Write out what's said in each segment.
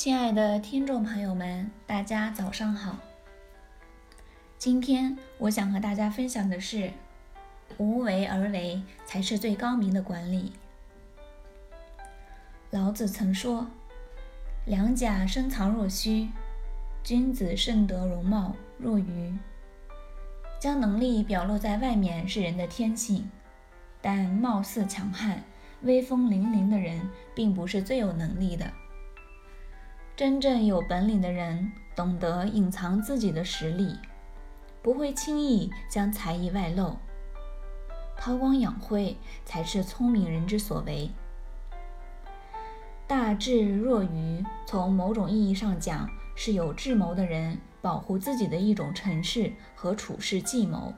亲爱的听众朋友们，大家早上好。今天我想和大家分享的是，无为而为才是最高明的管理。老子曾说：“良甲深藏若虚，君子慎得容貌若愚。”将能力表露在外面是人的天性，但貌似强悍、威风凛凛的人，并不是最有能力的。真正有本领的人，懂得隐藏自己的实力，不会轻易将才艺外露。韬光养晦才是聪明人之所为。大智若愚，从某种意义上讲，是有智谋的人保护自己的一种成事和处事计谋。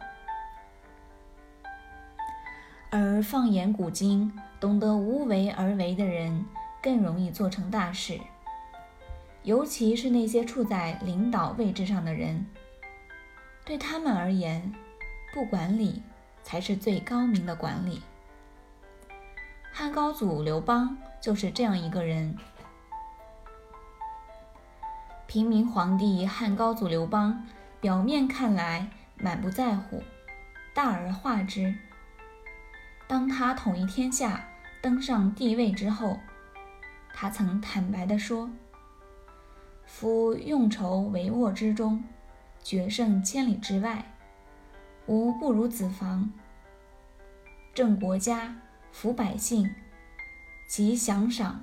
而放眼古今，懂得无为而为的人，更容易做成大事。尤其是那些处在领导位置上的人，对他们而言，不管理才是最高明的管理。汉高祖刘邦就是这样一个人。平民皇帝汉高祖刘邦，表面看来满不在乎，大而化之。当他统一天下，登上帝位之后，他曾坦白地说。夫用筹帷幄之中，决胜千里之外，吾不如子房。正国家，抚百姓，及享赏，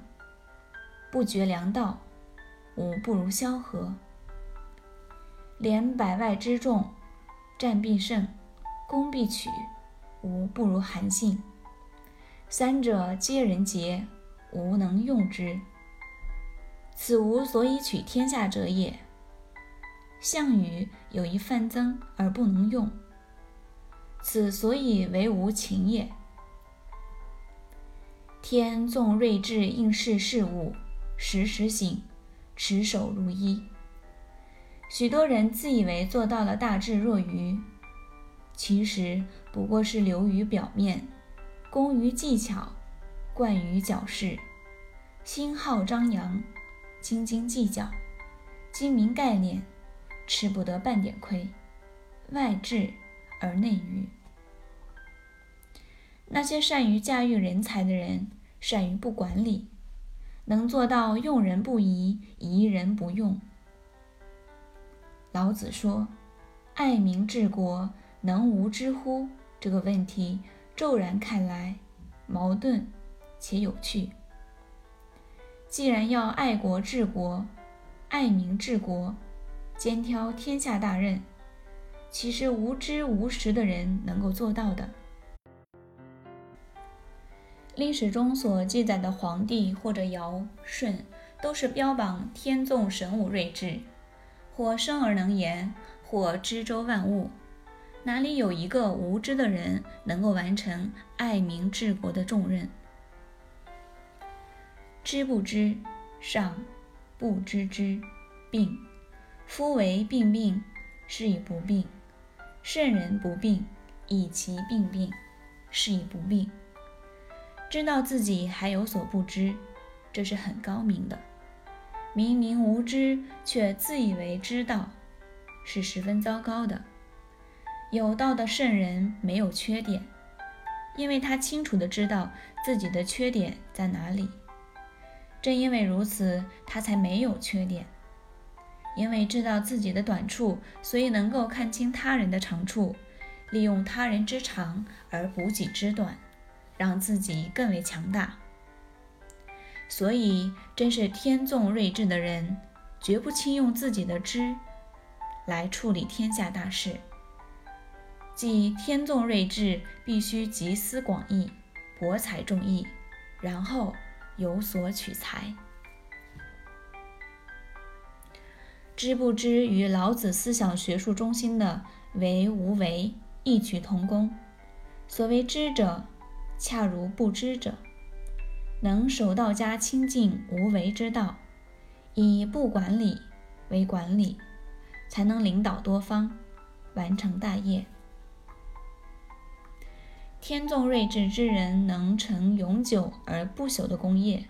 不绝粮道，无不如萧何。连百外之众，战必胜，攻必取，无不如韩信。三者皆人杰，吾能用之。此无所以取天下者也。项羽有一范增而不能用，此所以为无情也。天纵睿智应视事物，时时省，持守如一。许多人自以为做到了大智若愚，其实不过是流于表面，工于技巧，惯于矫饰，心好张扬。斤斤计较，精明概念，吃不得半点亏，外智而内愚。那些善于驾驭人才的人，善于不管理，能做到用人不疑，疑人不用。老子说：“爱民治国，能无知乎？”这个问题骤然看来矛盾且有趣。既然要爱国治国、爱民治国，兼挑天下大任，岂是无知无识的人能够做到的？历史中所记载的皇帝或者尧舜，都是标榜天纵神武睿智，或生而能言，或知周万物，哪里有一个无知的人能够完成爱民治国的重任？知不知，上不知之病。夫为病病，是以不病；圣人不病，以其病病，是以不病。知道自己还有所不知，这是很高明的。明明无知，却自以为知道，是十分糟糕的。有道的圣人没有缺点，因为他清楚的知道自己的缺点在哪里。正因为如此，他才没有缺点。因为知道自己的短处，所以能够看清他人的长处，利用他人之长而补己之短，让自己更为强大。所以，真是天纵睿智的人，绝不轻用自己的知来处理天下大事。即天纵睿智，必须集思广益，博采众议，然后。有所取材，知不知与老子思想学术中心的为无为异曲同工。所谓知者，恰如不知者。能守道家清净无为之道，以不管理为管理，才能领导多方，完成大业。天纵睿智之人能成永久而不朽的功业，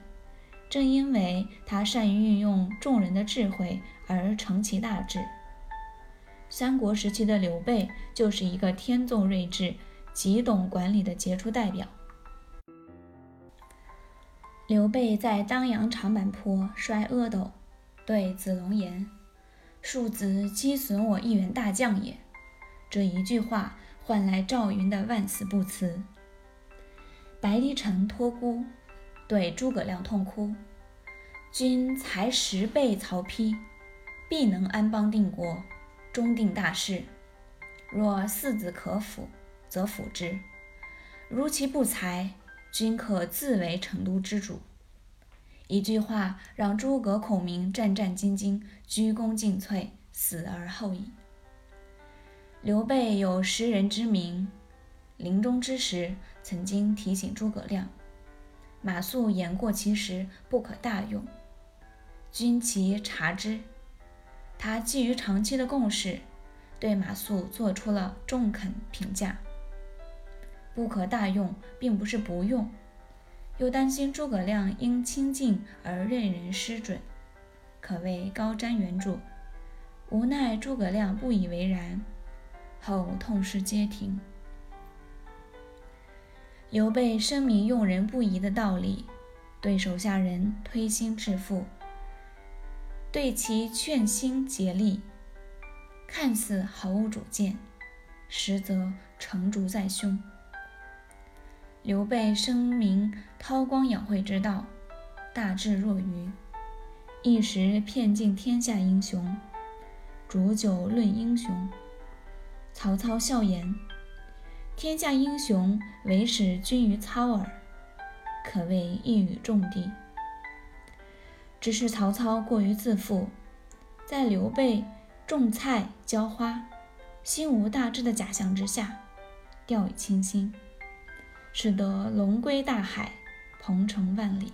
正因为他善于运用众人的智慧而成其大志。三国时期的刘备就是一个天纵睿智、极懂管理的杰出代表。刘备在当阳长坂坡摔阿斗，对子龙言：“庶子击损我一员大将也。”这一句话换来赵云的万死不辞。白帝城托孤，对诸葛亮痛哭：“君才十倍曹丕，必能安邦定国。”终定大事，若四子可辅，则辅之；如其不才，均可自为成都之主。一句话让诸葛孔明战战兢兢，鞠躬尽瘁，死而后已。刘备有识人之明，临终之时曾经提醒诸葛亮：马谡言过其实，不可大用，君其察之。他基于长期的共识，对马谡做出了中肯评价。不可大用，并不是不用，又担心诸葛亮因亲近而任人失准，可谓高瞻远瞩。无奈诸葛亮不以为然，后痛失街亭。刘备深明用人不疑的道理，对手下人推心置腹。对其劝心竭力，看似毫无主见，实则成竹在胸。刘备声明韬光养晦之道，大智若愚，一时骗尽天下英雄，煮酒论英雄。曹操笑言：“天下英雄，唯使君于操耳。”可谓一语中的。只是曹操过于自负，在刘备种菜浇花、心无大志的假象之下，掉以轻心，使得龙归大海，鹏程万里。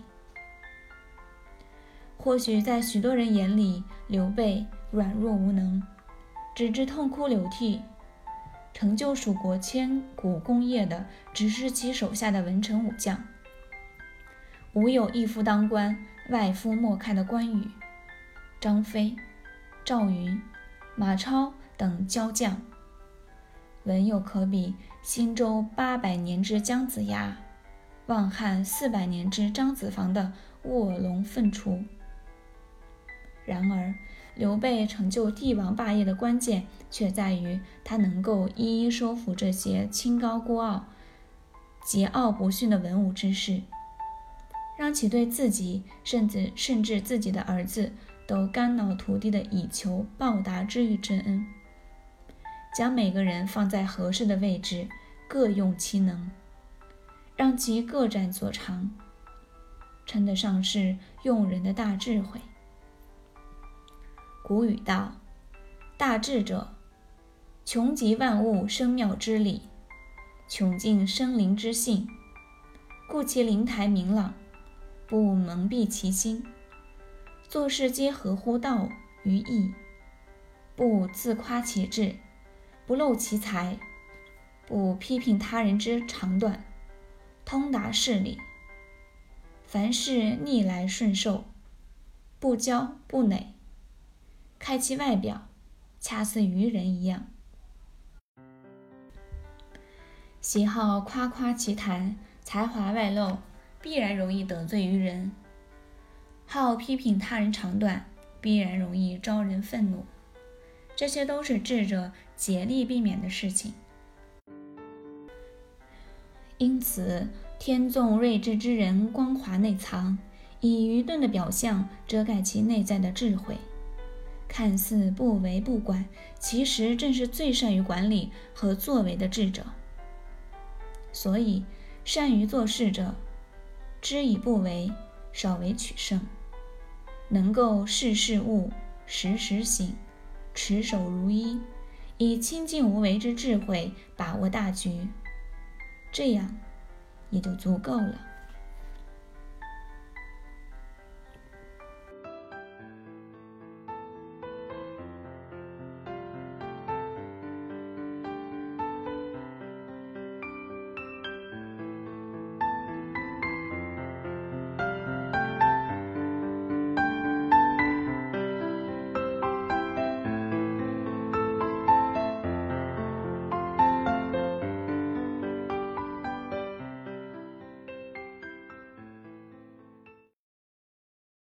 或许在许多人眼里，刘备软弱无能，只知痛哭流涕。成就蜀国千古功业的，只是其手下的文臣武将，无有一夫当关。外夫莫看的关羽、张飞、赵云、马超等骄将，文有可比新州八百年之姜子牙、望汉四百年之张子房的卧龙凤雏。然而，刘备成就帝王霸业的关键，却在于他能够一一收服这些清高孤傲、桀骜不驯的文武之士。让其对自己，甚至甚至自己的儿子，都肝脑涂地的以求报答知遇之恩，将每个人放在合适的位置，各用其能，让其各展所长，称得上是用人的大智慧。古语道：“大智者，穷极万物生妙之理，穷尽生灵之性，故其灵台明朗。”不蒙蔽其心，做事皆合乎道于义，不自夸其志，不露其才，不批评他人之长短，通达事理，凡事逆来顺受，不骄不馁，开其外表，恰似愚人一样，喜好夸夸其谈，才华外露。必然容易得罪于人，好批评他人长短，必然容易招人愤怒。这些都是智者竭力避免的事情。因此，天纵睿智之人光华内藏，以愚钝的表象遮盖其内在的智慧，看似不为不管，其实正是最善于管理和作为的智者。所以，善于做事者。知以不为，少为取胜；能够事事悟，时时醒，持守如一，以清净无为之智慧把握大局，这样也就足够了。